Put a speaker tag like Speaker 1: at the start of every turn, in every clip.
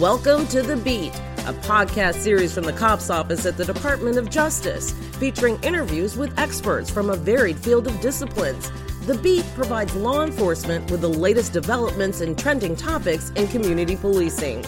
Speaker 1: Welcome to The Beat, a podcast series from the cops office at the Department of Justice, featuring interviews with experts from a varied field of disciplines. The Beat provides law enforcement with the latest developments and trending topics in community policing.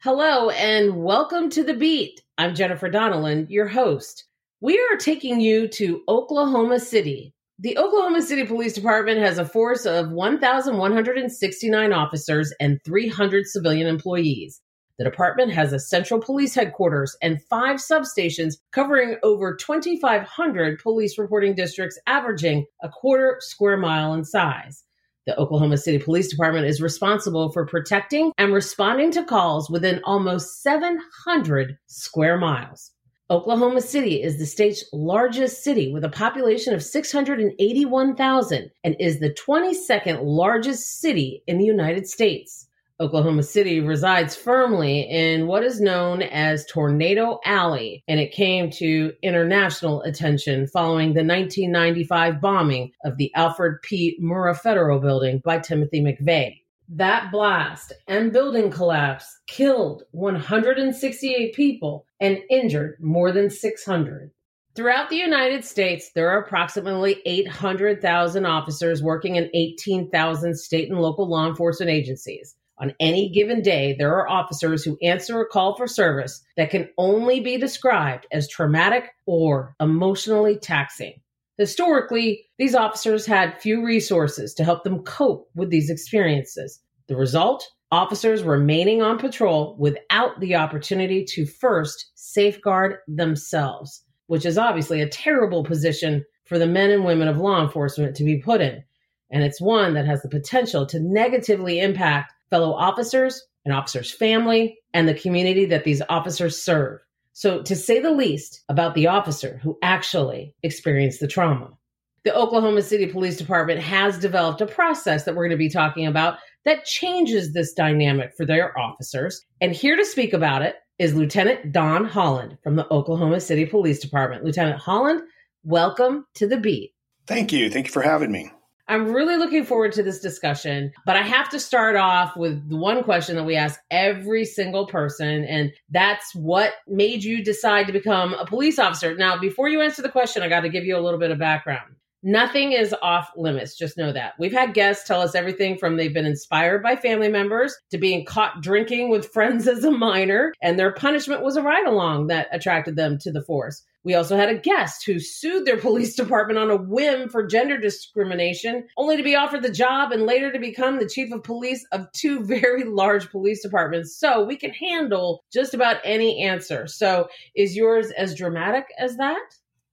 Speaker 1: Hello, and welcome to The Beat. I'm Jennifer Donelan, your host. We are taking you to Oklahoma City, the Oklahoma City Police Department has a force of 1,169 officers and 300 civilian employees. The department has a central police headquarters and five substations covering over 2,500 police reporting districts, averaging a quarter square mile in size. The Oklahoma City Police Department is responsible for protecting and responding to calls within almost 700 square miles. Oklahoma City is the state's largest city with a population of 681,000 and is the 22nd largest city in the United States. Oklahoma City resides firmly in what is known as Tornado Alley, and it came to international attention following the 1995 bombing of the Alfred P. Murrah Federal Building by Timothy McVeigh. That blast and building collapse killed 168 people and injured more than 600. Throughout the United States, there are approximately 800,000 officers working in 18,000 state and local law enforcement agencies. On any given day, there are officers who answer a call for service that can only be described as traumatic or emotionally taxing. Historically, these officers had few resources to help them cope with these experiences. The result? Officers remaining on patrol without the opportunity to first safeguard themselves, which is obviously a terrible position for the men and women of law enforcement to be put in. And it's one that has the potential to negatively impact fellow officers, an officer's family, and the community that these officers serve. So, to say the least about the officer who actually experienced the trauma. The Oklahoma City Police Department has developed a process that we're going to be talking about that changes this dynamic for their officers. And here to speak about it is Lieutenant Don Holland from the Oklahoma City Police Department. Lieutenant Holland, welcome to the beat.
Speaker 2: Thank you. Thank you for having me.
Speaker 1: I'm really looking forward to this discussion, but I have to start off with the one question that we ask every single person, and that's what made you decide to become a police officer. Now, before you answer the question, I got to give you a little bit of background. Nothing is off limits. Just know that. We've had guests tell us everything from they've been inspired by family members to being caught drinking with friends as a minor, and their punishment was a ride along that attracted them to the force. We also had a guest who sued their police department on a whim for gender discrimination, only to be offered the job and later to become the chief of police of two very large police departments. So we can handle just about any answer. So is yours as dramatic as that?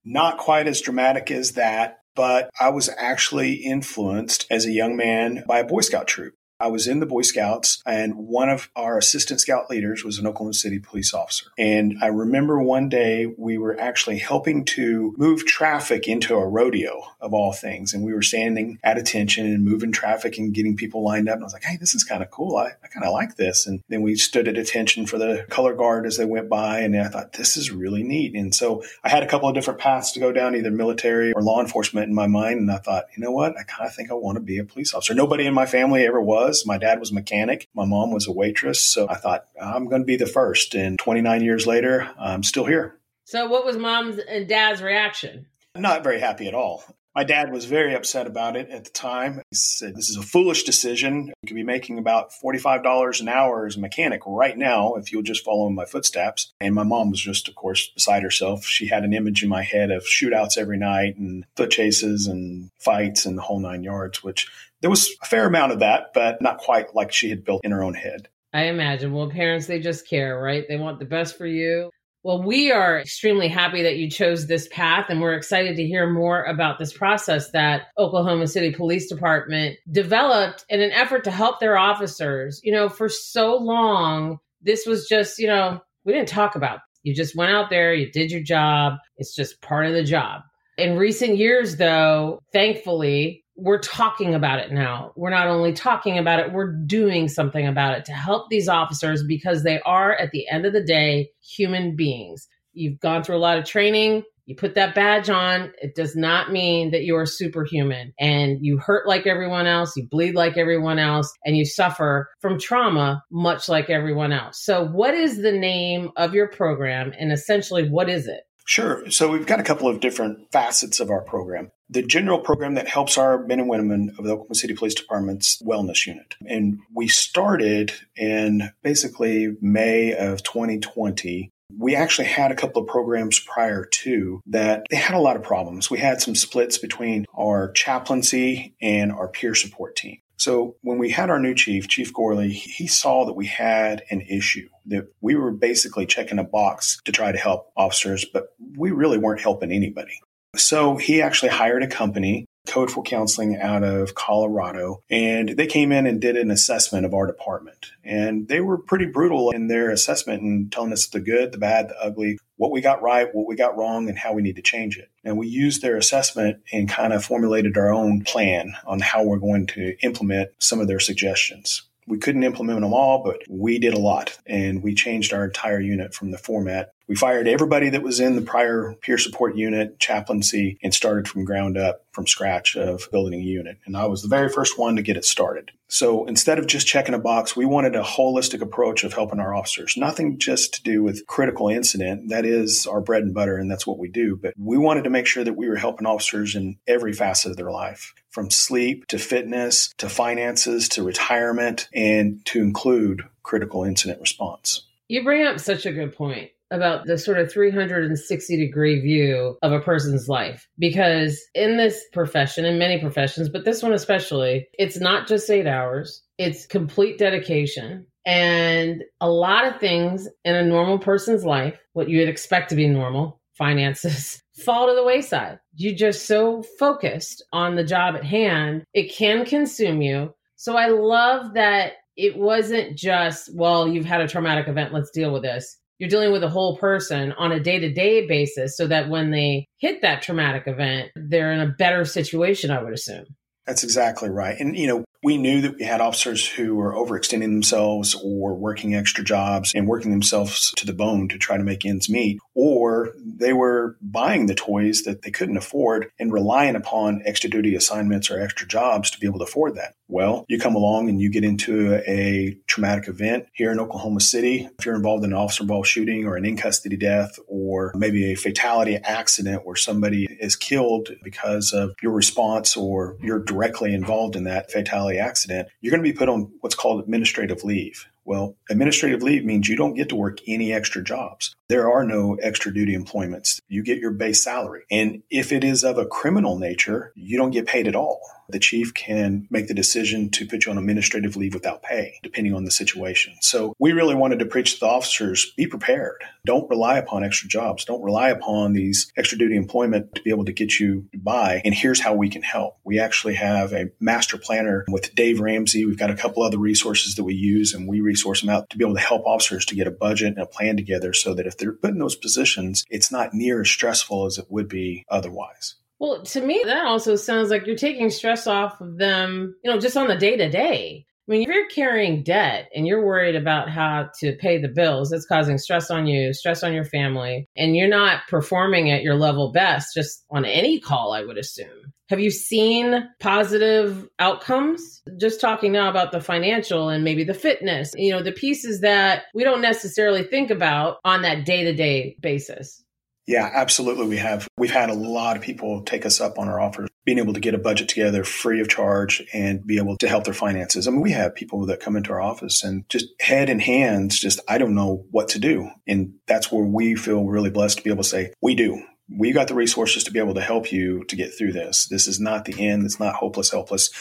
Speaker 2: Not quite as dramatic as that but I was actually influenced as a young man by a Boy Scout troop. I was in the Boy Scouts, and one of our assistant scout leaders was an Oklahoma City police officer. And I remember one day we were actually helping to move traffic into a rodeo of all things. And we were standing at attention and moving traffic and getting people lined up. And I was like, hey, this is kind of cool. I, I kind of like this. And then we stood at attention for the color guard as they went by. And I thought, this is really neat. And so I had a couple of different paths to go down, either military or law enforcement in my mind. And I thought, you know what? I kind of think I want to be a police officer. Nobody in my family ever was was. My dad was a mechanic. My mom was a waitress. So I thought, I'm going to be the first. And 29 years later, I'm still here.
Speaker 1: So, what was mom's and dad's reaction?
Speaker 2: Not very happy at all. My dad was very upset about it at the time. He said, This is a foolish decision. You could be making about $45 an hour as a mechanic right now if you'll just follow in my footsteps. And my mom was just, of course, beside herself. She had an image in my head of shootouts every night and foot chases and fights and the whole nine yards, which there was a fair amount of that, but not quite like she had built in her own head.
Speaker 1: I imagine. Well, parents, they just care, right? They want the best for you. Well, we are extremely happy that you chose this path, and we're excited to hear more about this process that Oklahoma City Police Department developed in an effort to help their officers. You know, for so long, this was just, you know, we didn't talk about. It. You just went out there, you did your job. It's just part of the job. In recent years, though, thankfully, we're talking about it now. We're not only talking about it, we're doing something about it to help these officers because they are, at the end of the day, human beings. You've gone through a lot of training, You put that badge on, it does not mean that you are superhuman and you hurt like everyone else, you bleed like everyone else, and you suffer from trauma much like everyone else. So, what is the name of your program and essentially what is it?
Speaker 2: Sure. So we've got a couple of different facets of our program. The general program that helps our men and women of the Oklahoma City Police Department's wellness unit. And we started in basically May of 2020 we actually had a couple of programs prior to that they had a lot of problems. We had some splits between our chaplaincy and our peer support team. So when we had our new chief, Chief Gourley, he saw that we had an issue that we were basically checking a box to try to help officers, but we really weren't helping anybody. So he actually hired a company Code 4 Counseling out of Colorado, and they came in and did an assessment of our department. And they were pretty brutal in their assessment and telling us the good, the bad, the ugly, what we got right, what we got wrong, and how we need to change it. And we used their assessment and kind of formulated our own plan on how we're going to implement some of their suggestions. We couldn't implement them all, but we did a lot and we changed our entire unit from the format we fired everybody that was in the prior peer support unit, chaplaincy, and started from ground up, from scratch of building a unit. And I was the very first one to get it started. So instead of just checking a box, we wanted a holistic approach of helping our officers. Nothing just to do with critical incident. That is our bread and butter, and that's what we do. But we wanted to make sure that we were helping officers in every facet of their life from sleep to fitness to finances to retirement and to include critical incident response.
Speaker 1: You bring up such a good point about the sort of 360 degree view of a person's life. Because in this profession, in many professions, but this one especially, it's not just eight hours, it's complete dedication. And a lot of things in a normal person's life, what you'd expect to be normal, finances, fall to the wayside. You're just so focused on the job at hand, it can consume you. So I love that it wasn't just, well, you've had a traumatic event, let's deal with this you're dealing with a whole person on a day to day basis so that when they hit that traumatic event, they're in a better situation, I would assume.
Speaker 2: That's exactly right. And, you know, we knew that we had officers who were overextending themselves or working extra jobs and working themselves to the bone to try to make ends meet, or they were buying the toys that they couldn't afford and relying upon extra duty assignments or extra jobs to be able to afford that. Well, you come along and you get into a traumatic event here in Oklahoma City. If you're involved in an officer involved shooting or an in custody death or maybe a fatality accident where somebody is killed because of your response or you're directly involved in that fatality accident, you're going to be put on what's called administrative leave. Well, administrative leave means you don't get to work any extra jobs. There are no extra duty employments. You get your base salary. And if it is of a criminal nature, you don't get paid at all the chief can make the decision to put you on administrative leave without pay, depending on the situation. So we really wanted to preach to the officers be prepared. Don't rely upon extra jobs. Don't rely upon these extra duty employment to be able to get you by. And here's how we can help. We actually have a master planner with Dave Ramsey. We've got a couple other resources that we use and we them out to be able to help officers to get a budget and a plan together so that if they're put in those positions, it's not near as stressful as it would be otherwise.
Speaker 1: Well, to me, that also sounds like you're taking stress off of them, you know, just on the day to day. Mean, if you're carrying debt and you're worried about how to pay the bills, it's causing stress on you, stress on your family, and you're not performing at your level best just on any call, I would assume. Have you seen positive outcomes? Just talking now about the financial and maybe the fitness, you know, the pieces that we don't necessarily think about on that day to day basis.
Speaker 2: Yeah, absolutely. We have. We've had a lot of people take us up on our offers, being able to get a budget together free of charge and be able to help their finances. I mean, we have people that come into our office and just head in hands, just, I don't know what to do. And that's where we feel really blessed to be able to say, we do. We got the resources to be able to help you to get through this. This is not the end. It's not hopeless, helpless.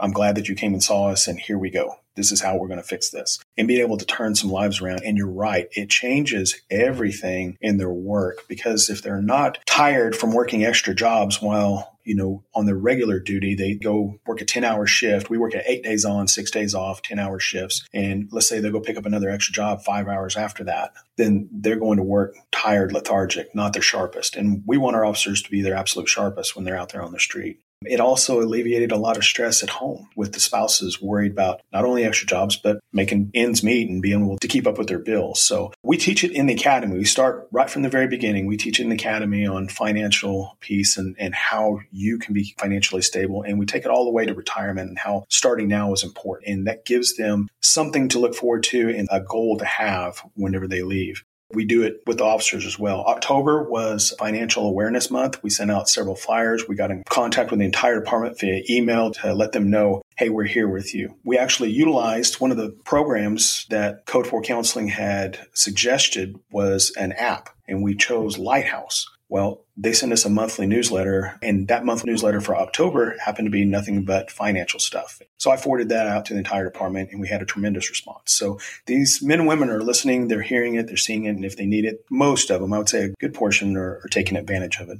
Speaker 2: I'm glad that you came and saw us, and here we go. This is how we're going to fix this. And being able to turn some lives around. And you're right, it changes everything in their work because if they're not tired from working extra jobs while you know, on their regular duty, they go work a 10 hour shift. We work at eight days on, six days off, 10 hour shifts. And let's say they go pick up another extra job five hours after that. Then they're going to work tired, lethargic, not their sharpest. And we want our officers to be their absolute sharpest when they're out there on the street It also alleviated a lot of stress at home with the spouses worried about not only extra jobs, but making ends meet and being able to keep up with their bills. So we teach it in the academy. We start right from the very beginning. We teach in the academy on financial piece and, and how you can be financially stable. And we take it all the way to retirement and how starting now is important. And that gives them something to look forward to and a goal to have whenever they leave. We do it with officers as well. October was Financial Awareness Month. We sent out several flyers. We got in contact with the entire department via email to let them know, hey, we're here with you. We actually utilized one of the programs that Code 4 Counseling had suggested was an app, and we chose Lighthouse. Well, they send us a monthly newsletter, and that monthly newsletter for October happened to be nothing but financial stuff. So I forwarded that out to the entire department, and we had a tremendous response. So these men and women are listening, they're hearing it, they're seeing it, and if they need it, most of them, I would say a good portion, are, are taking advantage of it.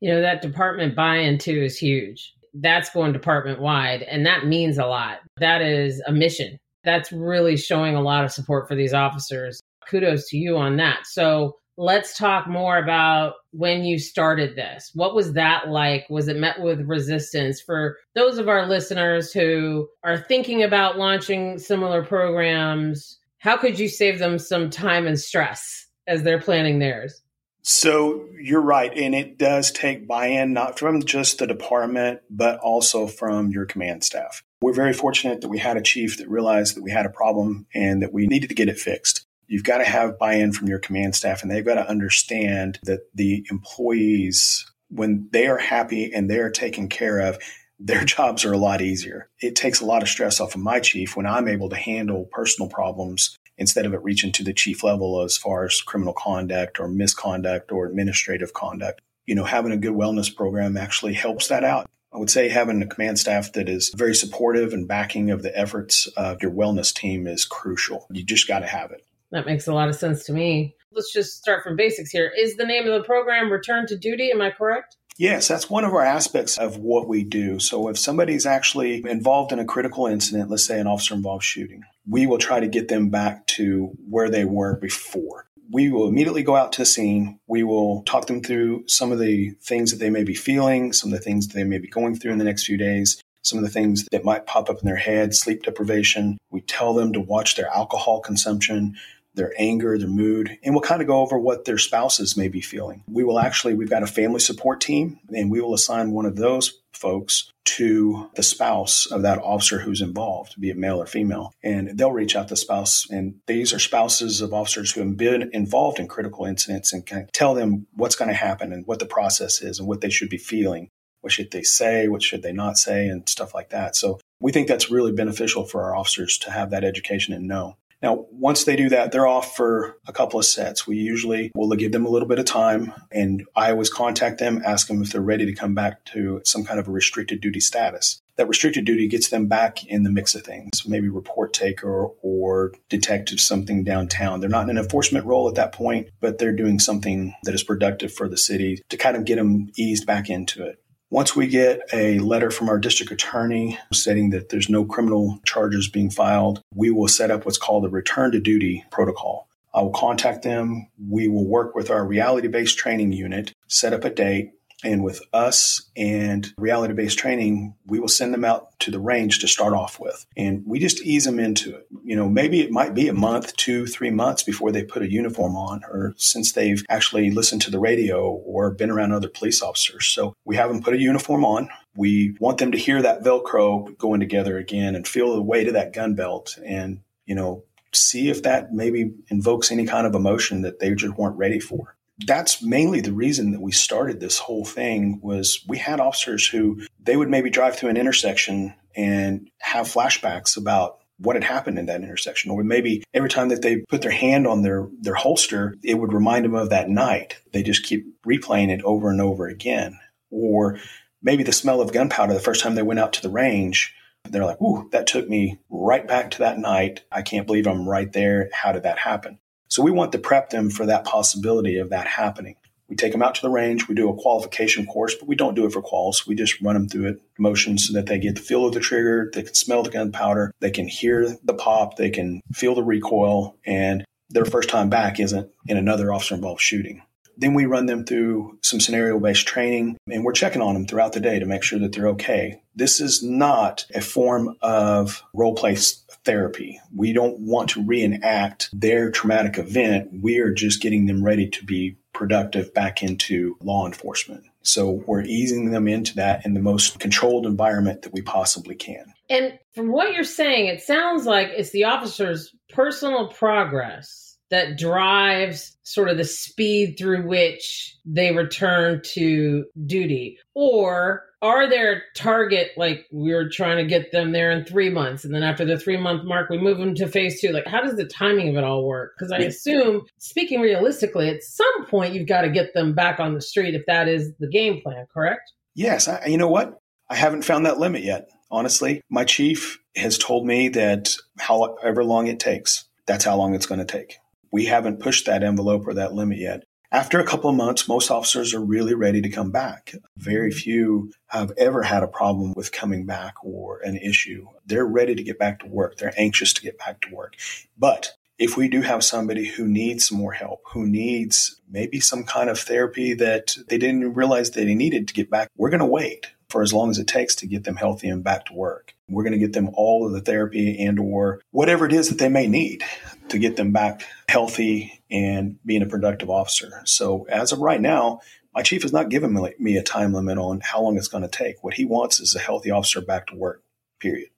Speaker 1: You know, that department buy in too is huge. That's going department wide, and that means a lot. That is a mission. That's really showing a lot of support for these officers. Kudos to you on that. So, let's talk more about when you started this. What was that like? Was it met with resistance for those of our listeners who are thinking about launching similar programs? How could you save them some time and stress as they're planning theirs?
Speaker 2: So you're right. And it does take buy in, not from just the department, but also from your command staff. We're very fortunate that we had a chief that realized that we had a problem and that we needed to get it fixed. You've got to have buy in from your command staff, and they've got to understand that the employees, when they are happy and they are taken care of, their jobs are a lot easier. It takes a lot of stress off of my chief when I'm able to handle personal problems instead of it reaching to the chief level as far as criminal conduct or misconduct or administrative conduct. You know, having a good wellness program actually helps that out. I would say having a command staff that is very supportive and backing of the efforts of your wellness team is crucial. You just got to have it.
Speaker 1: That makes a lot of sense to me. Let's just start from basics here. Is the name of the program Return to Duty? Am I correct?
Speaker 2: Yes, that's one of our aspects of what we do. So if somebody's actually involved in a critical incident, let's say an officer involved shooting, we will try to get them back to where they were before. We will immediately go out to the scene. We will talk them through some of the things that they may be feeling, some of the things that they may be going through in the next few days some of the things that might pop up in their head, sleep deprivation. We tell them to watch their alcohol consumption their anger, their mood, and we'll kind of go over what their spouses may be feeling. We will actually, we've got a family support team, and we will assign one of those folks to the spouse of that officer who's involved, be it male or female. And they'll reach out to the spouse. And these are spouses of officers who have been involved in critical incidents and can tell them what's going to happen and what the process is and what they should be feeling. What should they say? What should they not say? And stuff like that. So we think that's really beneficial for our officers to have that education and know. Now, once they do that, they're off for a couple of sets. We usually will give them a little bit of time, and I always contact them, ask them if they're ready to come back to some kind of a restricted duty status. That restricted duty gets them back in the mix of things, maybe report taker or detective something downtown. They're not in an enforcement role at that point, but they're doing something that is productive for the city to kind of get them eased back into it. Once we get a letter from our district attorney stating that there's no criminal charges being filed, we will set up what's called a return to duty protocol. I will contact them. We will work with our reality based training unit, set up a date, and with us and reality based training, we will send them out to the range to start off with. And we just ease them into it. You know, maybe it might be a month, two, three months before they put a uniform on or since they've actually listened to the radio or been around other police officers. So we have them put a uniform on. We want them to hear that Velcro going together again and feel the weight of that gun belt and, you know, see if that maybe invokes any kind of emotion that they just weren't ready for that's mainly the reason that we started this whole thing was we had officers who they would maybe drive through an intersection and have flashbacks about what had happened in that intersection. Or maybe every time that they put their hand on their their holster it would remind them of that night. They just keep replaying it over and over again. Or maybe the smell of gunpowder the first time they went out to the range they're like ooh that took me right back to that night. I can't believe i'm right there. How did that happen so we want to prep them for that possibility of that happening. We take them out to the range. We do a qualification course, but we don't do it for quals. We just run them through it motions so that they get the feel of the trigger, they can smell the gunpowder, they can hear the pop, they can feel the recoil, and their first time back isn't in another officer involved shooting. Then we run them through some scenario based training and we're checking on them throughout the day to make sure that they're okay. This is not a form of role play therapy. We don't want to reenact their traumatic event. We are just getting them ready to be productive back into law enforcement. So we're easing them into that in the most controlled environment that we possibly can.
Speaker 1: And from what you're saying, it sounds like it's the officer's personal progress that drives sort of the speed through which they return to duty? Or are there target like we're trying to get them there in three months and then after the three month mark we move them to phase two? Like how does the timing of it all work? Because i assume speaking realistically at some point you've got to get them back on the street if that is the game plan correct?
Speaker 2: Yes I, you know what? I haven't found that limit yet. Honestly my chief has told me that however long it takes that's how long it's going to take we haven't pushed that envelope or that limit yet. After a couple of months, most officers are really ready to come back. Very mm-hmm. few have ever had a problem with coming back or an issue. They're ready to get back to work. They're anxious to get back to work. But if we do have somebody who needs some more help, who needs maybe some kind of therapy that they didn't realize they needed to get back, we're going to wait for as long as it takes to get them healthy and back to work. We're going to get them all of the therapy and or whatever it is that they may need to get them back healthy and being a productive officer. So as of right now, my chief has not given me a time limit on how long it's going to take. What he wants is a healthy officer back to work. Period.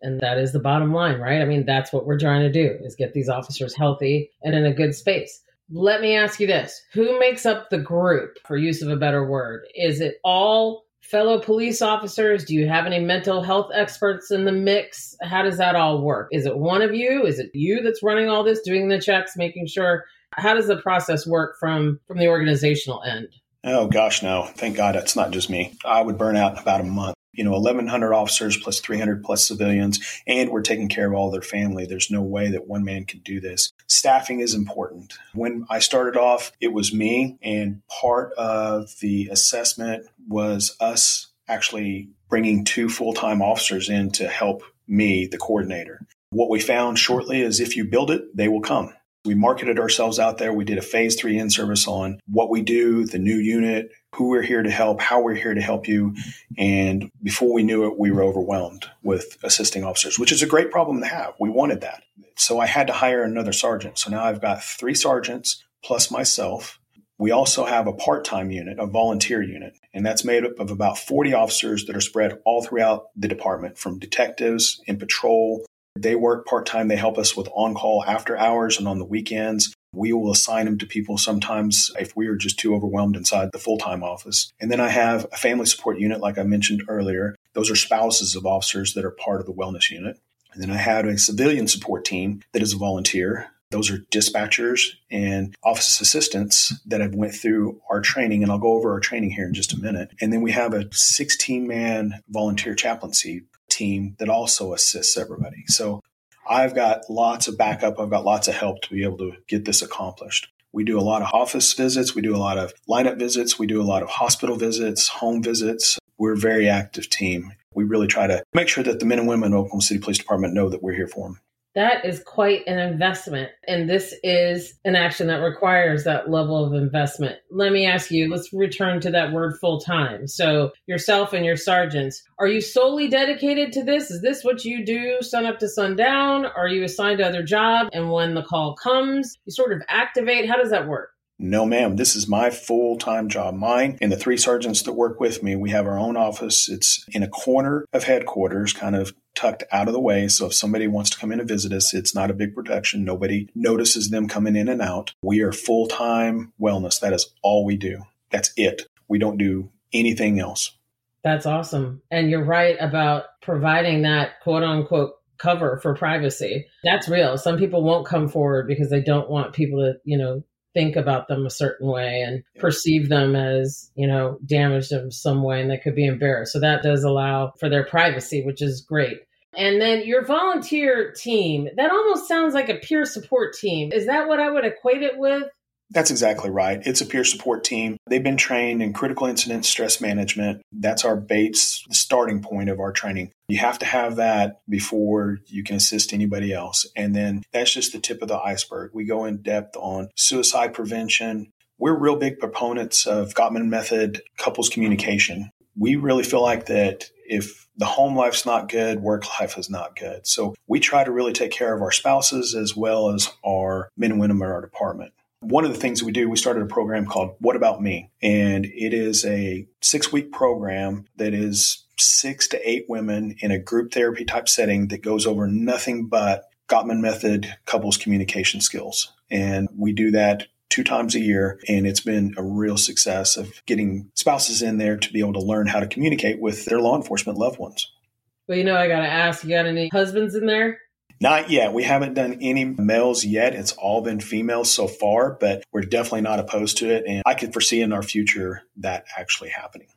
Speaker 1: And that is the bottom line, right? I mean, that's what we're trying to do is get these officers healthy and in a good space. Let me ask you this. Who makes up the group, for use of a better word? Is it all fellow police officers? Do you have any mental health experts in the mix? How does that all work? Is it one of you? Is it you that's running all this, doing the checks, making sure? How does the process work from from the organizational end?
Speaker 2: Oh gosh, no. Thank God it's not just me. I would burn out in about a month you know 1100 officers plus 300 plus civilians and we're taking care of all their family. There's no way that one man can do this. Staffing is important. When i started off it was me and part of the assessment was us actually bringing two full-time officers in to help me the coordinator. What we found shortly is if you build it they will come. We marketed ourselves out there. We did a phase three in service on what we do, the new unit, who we're here to help, how we're here to help you. And before we knew it, we were overwhelmed with assisting officers, which is a great problem to have. We wanted that. So I had to hire another sergeant. So now I've got three sergeants plus myself. We also have a part time unit, a volunteer unit, and that's made up of about 40 officers that are spread all throughout the department from detectives in patrol they work part time. They help us with on call after hours and on the weekends. We will assign them to people sometimes if we are just too overwhelmed inside the full time office. And then I have a family support unit, like I mentioned earlier. Those are spouses of officers that are part of the wellness unit. And then I have a civilian support team that is a volunteer. Those are dispatchers and office assistants that have went through our training, and I'll go over our training here in just a minute. And then we have a 16 man volunteer chaplaincy team that also assists everybody. So I've got lots of backup. I've got lots of help to be able to get this accomplished. We do a lot of office visits. We do a lot of lineup visits. We do a lot of hospital visits, home visits. We're a very active team. We really try to make sure that the men and women in Oklahoma City Police Department know that we're here for them.
Speaker 1: That is quite an investment. And this is an action that requires that level of investment. Let me ask you, let's return to that word full time. So, yourself and your sergeants, are you solely dedicated to this? Is this what you do sun up to sundown? Are you assigned to other job? And when the call comes, you sort of activate? How does that work?
Speaker 2: No, ma'am. This is my full time job. Mine and the three sergeants that work with me, we have our own office. It's in a corner of headquarters, kind of tucked out of the way. So if somebody wants to come in and visit us, it's not a big production. Nobody notices them coming in and out. We are full time wellness. That is all we do. That's it. We don't do anything else.
Speaker 1: That's awesome. And you're right about providing that quote unquote cover for privacy. That's real. Some people won't come forward because they don't want people to, you know, think about them a certain way and perceive them as, you know, damaged in some way and they could be embarrassed. So that does allow for their privacy, which is great. And then your volunteer team, that almost sounds like a peer support team. Is that what I would equate it with?
Speaker 2: That's exactly right. It's a peer support team. They've been trained in critical incident stress management. That's our base the starting point of our training. You have to have that before you can assist anybody else. And then that's just the tip of the iceberg. We go in depth on suicide prevention, we're real big proponents of Gottman method couples communication. We really feel like that if the home life's not good, work life is not good. So we try to really take care of our spouses as well as our men and women in our department. One of the things we do, we started a program called What About Me? And it is a six week program that is six to eight women in a group therapy type setting that goes over nothing but Gottman method couples communication skills. And we do that two times a year. And it's been a real success of getting spouses in there to be able to learn how to communicate with their law enforcement loved ones.
Speaker 1: Well, you know, I got to ask, you got any husbands in there?
Speaker 2: Not yet. We haven't done any males yet. It's all been females so far, but we're definitely not opposed to it. And I could foresee in our future that actually happening.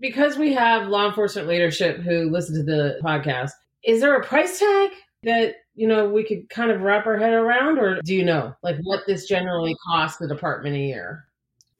Speaker 1: Because we have law enforcement leadership who listen to the podcast, is there a price tag that you know we could kind of wrap our head around or do you know like what this generally costs the department a year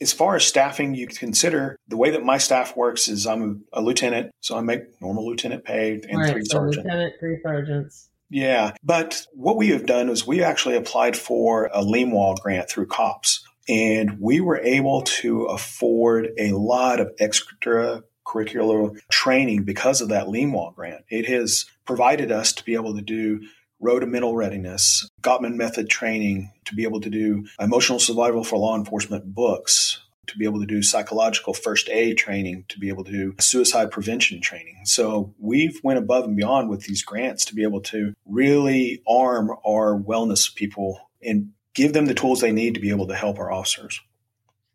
Speaker 2: as far as staffing you consider the way that my staff works is i'm a, lieutenant so i make normal lieutenant pay and
Speaker 1: right,
Speaker 2: three
Speaker 1: so lieutenant three sergeants
Speaker 2: yeah but what we have done is we actually applied for a LEMHWA grant through cops and we were able to afford a lot of extra curricular training because of that LEMHWA grant. It has provided us to be able to do road to mental readiness, Gottman method training, to be able to do emotional survival for law enforcement books, to be able to do psychological first aid training, to be able to do suicide prevention training. So we've went above and beyond with these grants to be able to really arm our wellness people and give them the tools they need to be able to help our officers.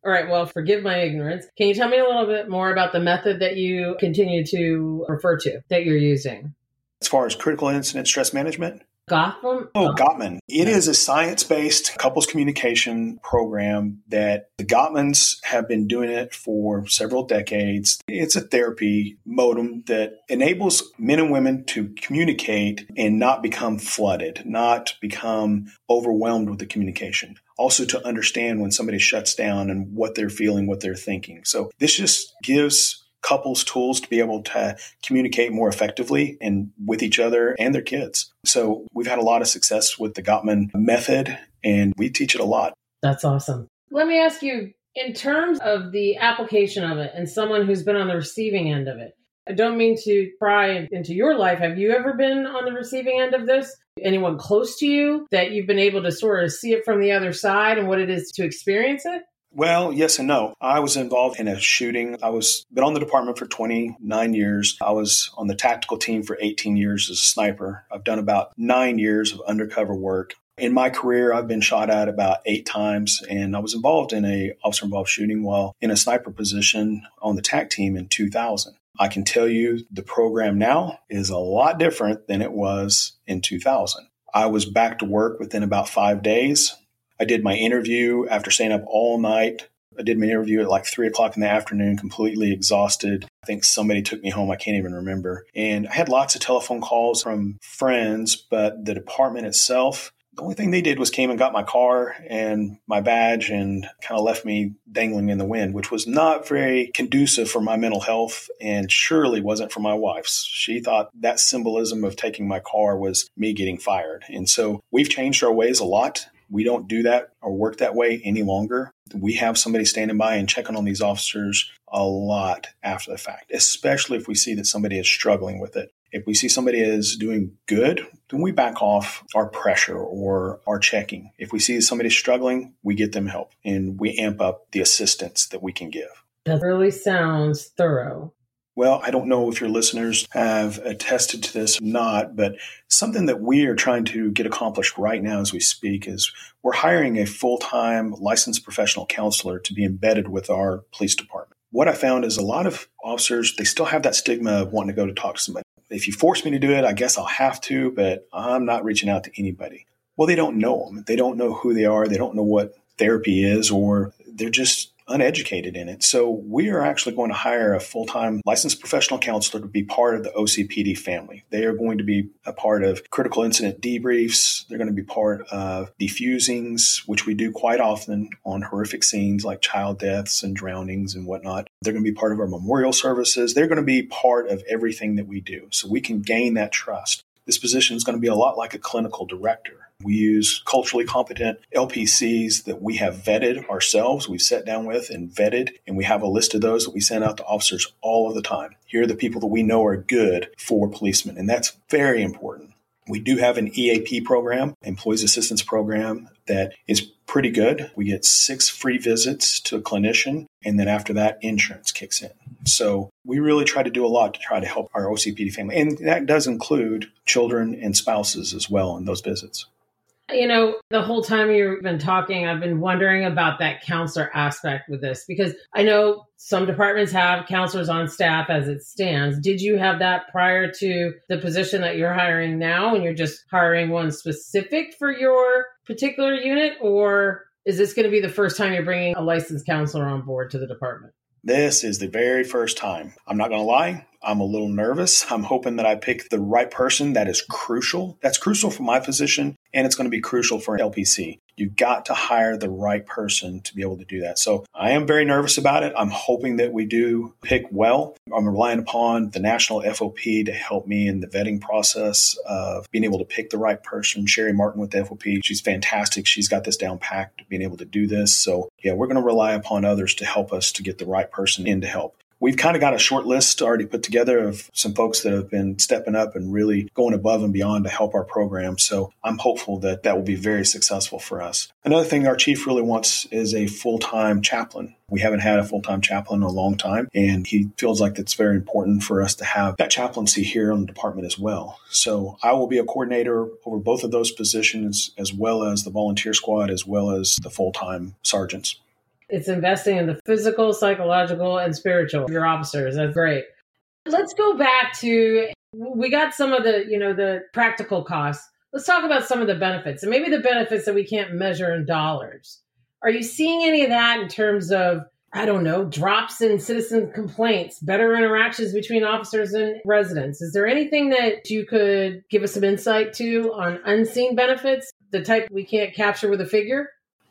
Speaker 1: All right, well, forgive my ignorance. Can you tell me a little bit more about the method that you continue to refer to that you're using?
Speaker 2: As far as critical incident stress management,
Speaker 1: Gotham?
Speaker 2: Oh, oh, Gottman. It is a science based couples communication program that the Gottmans have been doing it for several decades. It's a therapy modem that enables men and women to communicate and not become flooded, not become overwhelmed with the communication. Also, to understand when somebody shuts down and what they're feeling, what they're thinking. So, this just gives couples tools to be able to communicate more effectively and with each other and their kids. So we've had a lot of success with the Gottman method and we teach it a lot.
Speaker 1: That's awesome. Let me ask you in terms of the application of it and someone who's been on the receiving end of it. I don't mean to pry into your life. Have you ever been on the receiving end of this? Anyone close to you that you've been able to sort of see it from the other side and what it is to experience it?
Speaker 2: Well, yes and no. I was involved in a shooting. I was been on the department for 29 years. I was on the tactical team for 18 years as a sniper. I've done about 9 years of undercover work. In my career, I've been shot at about 8 times and I was involved in a officer involved shooting while in a sniper position on the TAC team in 2000. I can tell you the program now is a lot different than it was in 2000. I was back to work within about 5 days. I did my interview after staying up all night. I did my interview at like three o'clock in the afternoon, completely exhausted. I think somebody took me home. I can't even remember. And I had lots of telephone calls from friends, but the department itself, the only thing they did was came and got my car and my badge and kind of left me dangling in the wind, which was not very conducive for my mental health and surely wasn't for my wife's. She thought that symbolism of taking my car was me getting fired. And so we've changed our ways a lot. We don't do that or work that way any longer. We have somebody standing by and checking on these officers a lot after the fact, especially if we see that somebody is struggling with it. If we see somebody is doing good, then we back off our pressure or our checking. If we see somebody struggling, we get them help and we amp up the assistance that we can give.
Speaker 1: That really sounds thorough.
Speaker 2: Well, I don't know if your listeners have attested to this or not, but something that we are trying to get accomplished right now as we speak is we're hiring a full time licensed professional counselor to be embedded with our police department. What I found is a lot of officers, they still have that stigma of wanting to go to talk to somebody. If you force me to do it, I guess I'll have to, but I'm not reaching out to anybody. Well, they don't know them. They don't know who they are. They don't know what therapy is, or they're just uneducated in it. So we are actually going to hire a full-time licensed professional counselor to be part of the OCPD family. They are going to be a part of critical incident debriefs. They're going to be part of defusings, which we do quite often on horrific scenes like child deaths and drownings and whatnot. They're going to be part of our memorial services. They're going to be part of everything that we do. So we can gain that trust. This position is going to be a lot like a clinical director. We use culturally competent LPCs that we have vetted ourselves, we've sat down with and vetted, and we have a list of those that we send out to officers all of the time. Here are the people that we know are good for policemen, and that's very important. We do have an EAP program, Employees Assistance Program, that is pretty good. We get six free visits to a clinician, and then after that, insurance kicks in. So we really try to do a lot to try to help our OCPD family. And that does include children and spouses as well in those visits.
Speaker 1: You know, the whole time you've been talking, I've been wondering about that counselor aspect with this because I know some departments have counselors on staff as it stands. Did you have that prior to the position that you're hiring now and you're just hiring one specific for your particular unit? Or is this going to be the first time you're bringing a licensed counselor on board to the department?
Speaker 2: This is the very first time. I'm not going to lie. I'm a little nervous. I'm hoping that I pick the right person that is crucial. That's crucial for my position, and it's going to be crucial for LPC. You've got to hire the right person to be able to do that. So I am very nervous about it. I'm hoping that we do pick well. I'm relying upon the national FOP to help me in the vetting process of being able to pick the right person. Sherry Martin with the FOP, she's fantastic. She's got this down packed, being able to do this. So yeah, we're going to rely upon others to help us to get the right person in to help. We've kind of got a short list already put together of some folks that have been stepping up and really going above and beyond to help our program. So I'm hopeful that that will be very successful for us. Another thing our chief really wants is a full time chaplain. We haven't had a full time chaplain in a long time, and he feels like it's very important for us to have that chaplaincy here in the department as well. So I will be a coordinator over both of those positions, as well as the volunteer squad, as well as the full time sergeants.
Speaker 1: It's investing in the physical, psychological, and spiritual your officers. That's great. Let's go back to we got some of the, you know, the practical costs. Let's talk about some of the benefits and maybe the benefits that we can't measure in dollars. Are you seeing any of that in terms of I don't know, drops in citizen complaints, better interactions between officers and residents. Is there anything that you could give us some insight to on unseen benefits, the type we can't capture with a figure?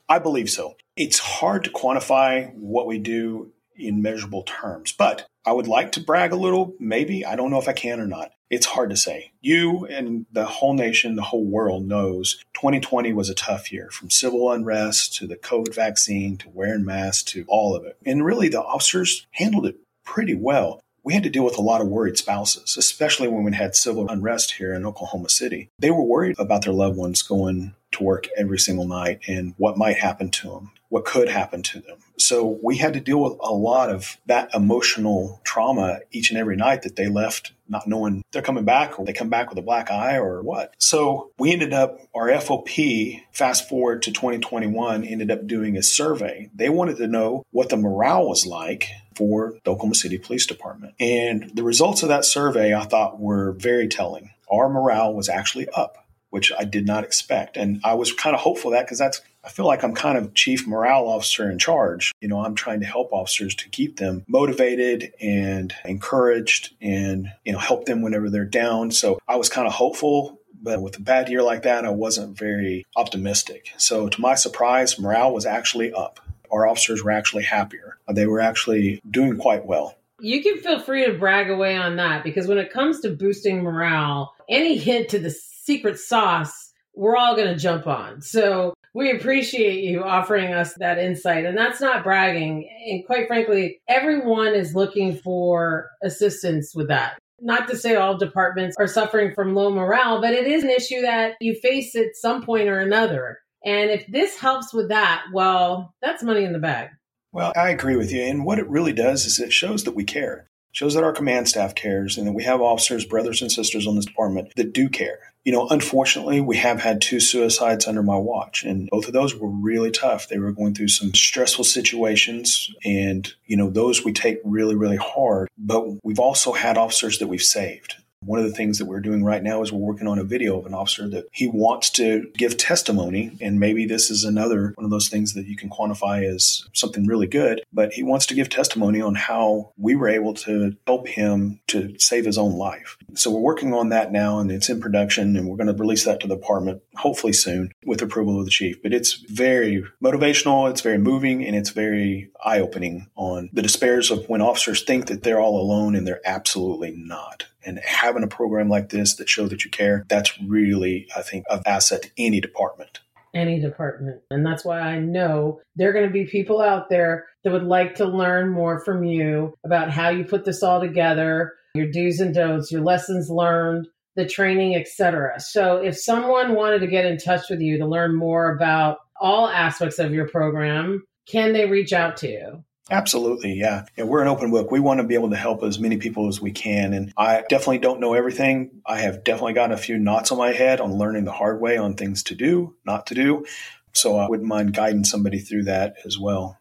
Speaker 2: I believe so. It's hard to quantify what we do in measurable terms, but I would like to brag a little. Maybe. I don't know if I can or not. It's hard to say. You and the whole nation, the whole world knows 2020 was a tough year from civil unrest to the COVID vaccine to wearing masks to all of it. And really, the officers handled it pretty well we had to deal with a lot of worried spouses, especially when we had civil unrest here in Oklahoma City. They were worried about their loved ones going to work every single night and what might happen to them, what could happen to them. So we had to deal with a lot of that emotional trauma each and every night that they left not knowing they're coming back or they come back with a black eye or what. So we ended up, our FOP, fast forward to 2021, ended up doing a survey. They wanted to know what the morale was like for the Oklahoma City Police Department. And the results of that survey I thought were very telling. Our morale was actually up which I did not expect. And I was kind of hopeful that because that's, I feel like I'm kind of chief morale officer in charge. You know, I'm trying to help officers to keep them motivated and encouraged and, you know, help them whenever they're down. So I was kind of hopeful. But with a bad year like that, I wasn't very optimistic. So, to my surprise, morale was actually up. Our officers were actually happier. They were actually doing quite well.
Speaker 1: You can feel free to brag away on that because when it comes to boosting morale, any hint to the secret sauce we're all going to jump on. So we appreciate you offering us that insight. And that's not bragging. And quite frankly, everyone is looking for assistance with that. Not to say all departments are suffering from low morale, but it is an issue that you face at some point or another. And if this helps with that, well, that's money in the bag.
Speaker 2: Well, I agree with you. And what it really does is it shows that we care. Shows that our command staff cares and that we have officers, brothers and sisters on this department that do care you know, unfortunately, we have had two suicides under my watch, and both of those were really tough. They were going through some stressful situations, and, you know, those we take really, really hard. But we've also had officers that we've saved. One of the things that we're doing right now is we're working on a video of an officer that he wants to give testimony. And maybe this is another one of those things that you can quantify as something really good, but he wants to give testimony on how we were able to help him to save his own life. So we're working on that now and it's in production and we're going to release that to the department hopefully soon with approval of the chief. But it's very motivational, it's very moving, and it's very eye opening on the despairs of when officers think that they're all alone and they're absolutely not and having a program like this that shows that you care, that's really, I think, of asset to any department.
Speaker 1: Any department. And that's why I know there are going to be people out there that would like to learn more from you about how you put this all together, your do's and don'ts, your lessons learned, the training, etc. So if someone wanted to get in touch with you to learn more about all aspects of your program, can they reach out to you?
Speaker 2: Absolutely, yeah. yeah. We're an open book. We want to be able to help as many people as we can. And I definitely don't know everything. I have definitely got a few knots on my head on learning the hard way on things to do, not to do. So I wouldn't mind guiding somebody through that as well.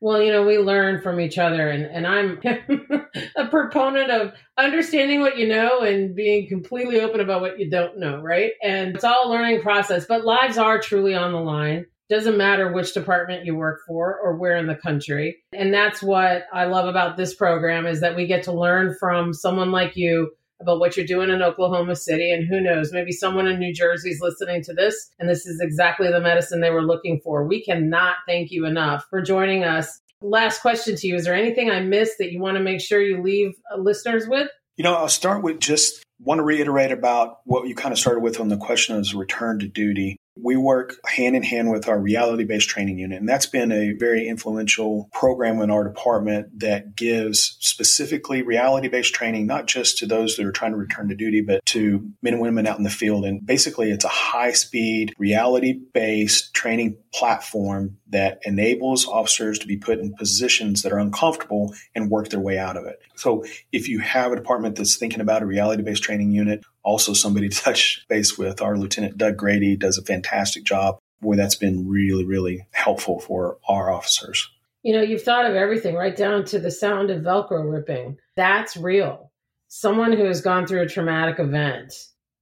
Speaker 1: Well, you know, we learn from each other, and, and I'm a proponent of understanding what you know and being completely open about what you don't know, right? And it's all a learning process, but lives are truly on the line. Doesn't matter which department you work for or where in the country. And that's what I love about this program is that we get to learn from someone like you about what you're doing in Oklahoma City. And who knows, maybe someone in New Jersey is listening to this and this is exactly the medicine they were looking for. We cannot thank you enough for joining us. Last question to you Is there anything I missed that you want to make sure you leave uh, listeners with?
Speaker 2: You know, I'll start with just want to reiterate about what you kind of started with on the question of return to duty. We work hand in hand with our reality based training unit, and that's been a very influential program in our department that gives specifically reality based training, not just to those that are trying to return to duty, but to men and women out in the field. And basically, it's a high speed, reality based training platform that enables officers to be put in positions that are uncomfortable and work their way out of it. So, if you have a department that's thinking about a reality based training unit, also somebody to touch base with. Our Lieutenant Doug Grady does a fantastic job. Boy, that's been really, really helpful for our officers.
Speaker 1: You know, you've thought of everything right down to the sound of Velcro ripping. That's real. Someone who has gone through a traumatic event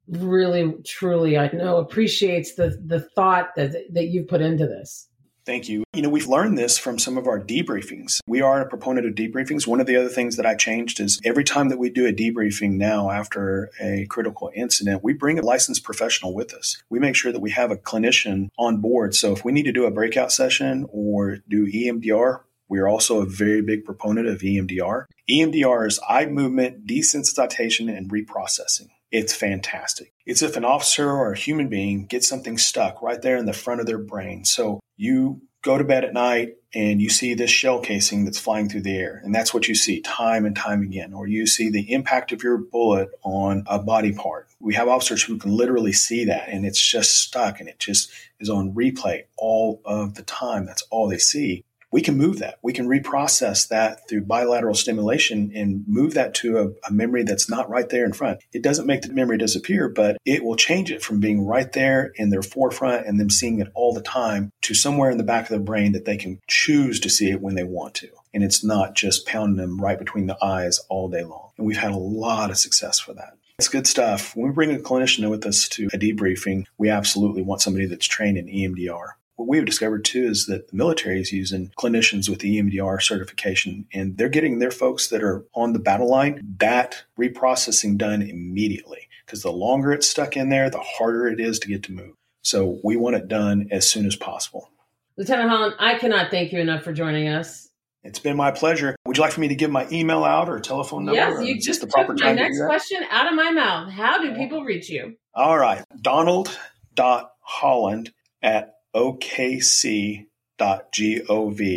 Speaker 1: really, truly, I know, appreciates the the thought that that you've put into this.
Speaker 2: Thank you. You know, we've learned this from some of our debriefings. We are a proponent of debriefings. One of the other things that I changed is every time that we do a debriefing now after a critical incident, we bring a licensed professional with us. We make sure that we have a clinician on board. So if we need to do a breakout session or do EMDR, we're also a very big proponent of EMDR. EMDR is eye movement desensitization and reprocessing. It's fantastic. It's if an officer or a human being gets something stuck right there in the front of their brain. So you go to bed at night and you see this shell casing that's flying through the air. And that's what you see time and time again. Or you see the impact of your bullet on a body part. We have officers who can literally see that and it's just stuck and it just is on replay all of the time. That's all they see we can move that. We can reprocess that through bilateral stimulation and move that to a, a, memory that's not right there in front. It doesn't make the memory disappear, but it will change it from being right there in their forefront and them seeing it all the time to somewhere in the back of their brain that they can choose to see it when they want to. And it's not just pounding them right between the eyes all day long. And we've had a lot of success for that. It's good stuff. When we bring a clinician with us to a debriefing, we absolutely want somebody that's trained in EMDR. What we've discovered too is that the military is using clinicians with the EMDR certification, and they're getting their folks that are on the battle line that reprocessing done immediately. Because the longer it's stuck in there, the harder it is to get to move. So we want it done as soon as possible.
Speaker 1: Lieutenant Holland, I cannot thank you enough for joining us.
Speaker 2: It's been my pleasure. Would you like for me to give my email out or telephone number?
Speaker 1: Yes, you just the proper took my next question out of my mouth. How do people reach you?
Speaker 2: All right. Donald Holland at okc.gov.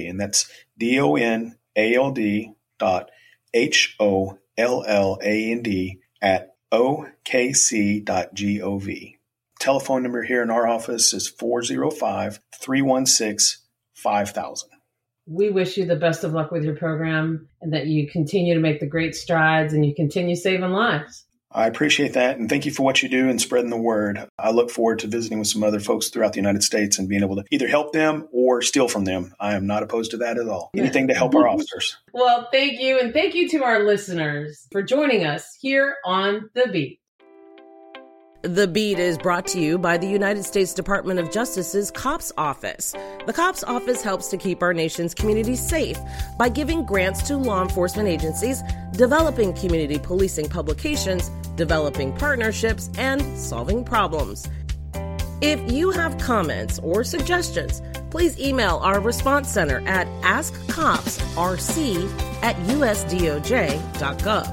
Speaker 2: And that's D O N A L D dot H O L L A N D at okc.gov. Telephone number here in our office is 405 316 5000.
Speaker 1: We wish you the best of luck with your program and that you continue to make the great strides and you continue saving lives.
Speaker 2: I appreciate that. And thank you for what you do and spreading the word. I look forward to visiting with some other folks throughout the United States and being able to either help them or steal from them. I am not opposed to that at all. Anything to help our officers.
Speaker 1: Well, thank you. And thank you to our listeners for joining us here on The Beat.
Speaker 3: The Beat is brought to you by the United States Department of Justice's COPS Office. The COPS Office helps to keep our nation's communities safe by giving grants to law enforcement agencies, developing community policing publications, developing partnerships, and solving problems. If you have comments or suggestions, please email our response center at askcopsrc at usdoj.gov.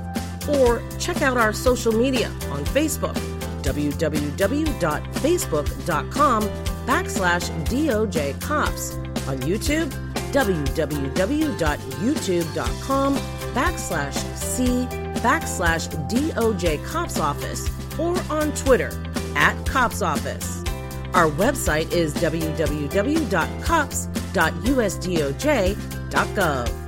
Speaker 1: or check out our social media on Facebook, www.facebook.com backslash DOJ Cops, on YouTube, www.youtube.com backslash C backslash DOJ Cops Office, or on Twitter at Cops Office. Our website is www.cops.usdoj.gov.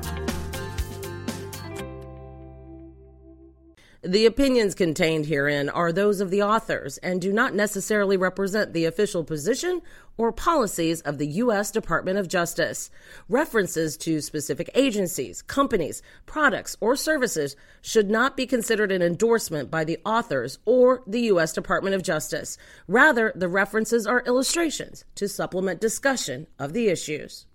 Speaker 1: The opinions contained herein are those of the authors and do not necessarily represent the official position or policies of the U.S. Department of Justice. References to specific agencies, companies, products, or services should not be considered an endorsement by the authors or the U.S. Department of Justice. Rather, the references are illustrations to supplement discussion of the issues.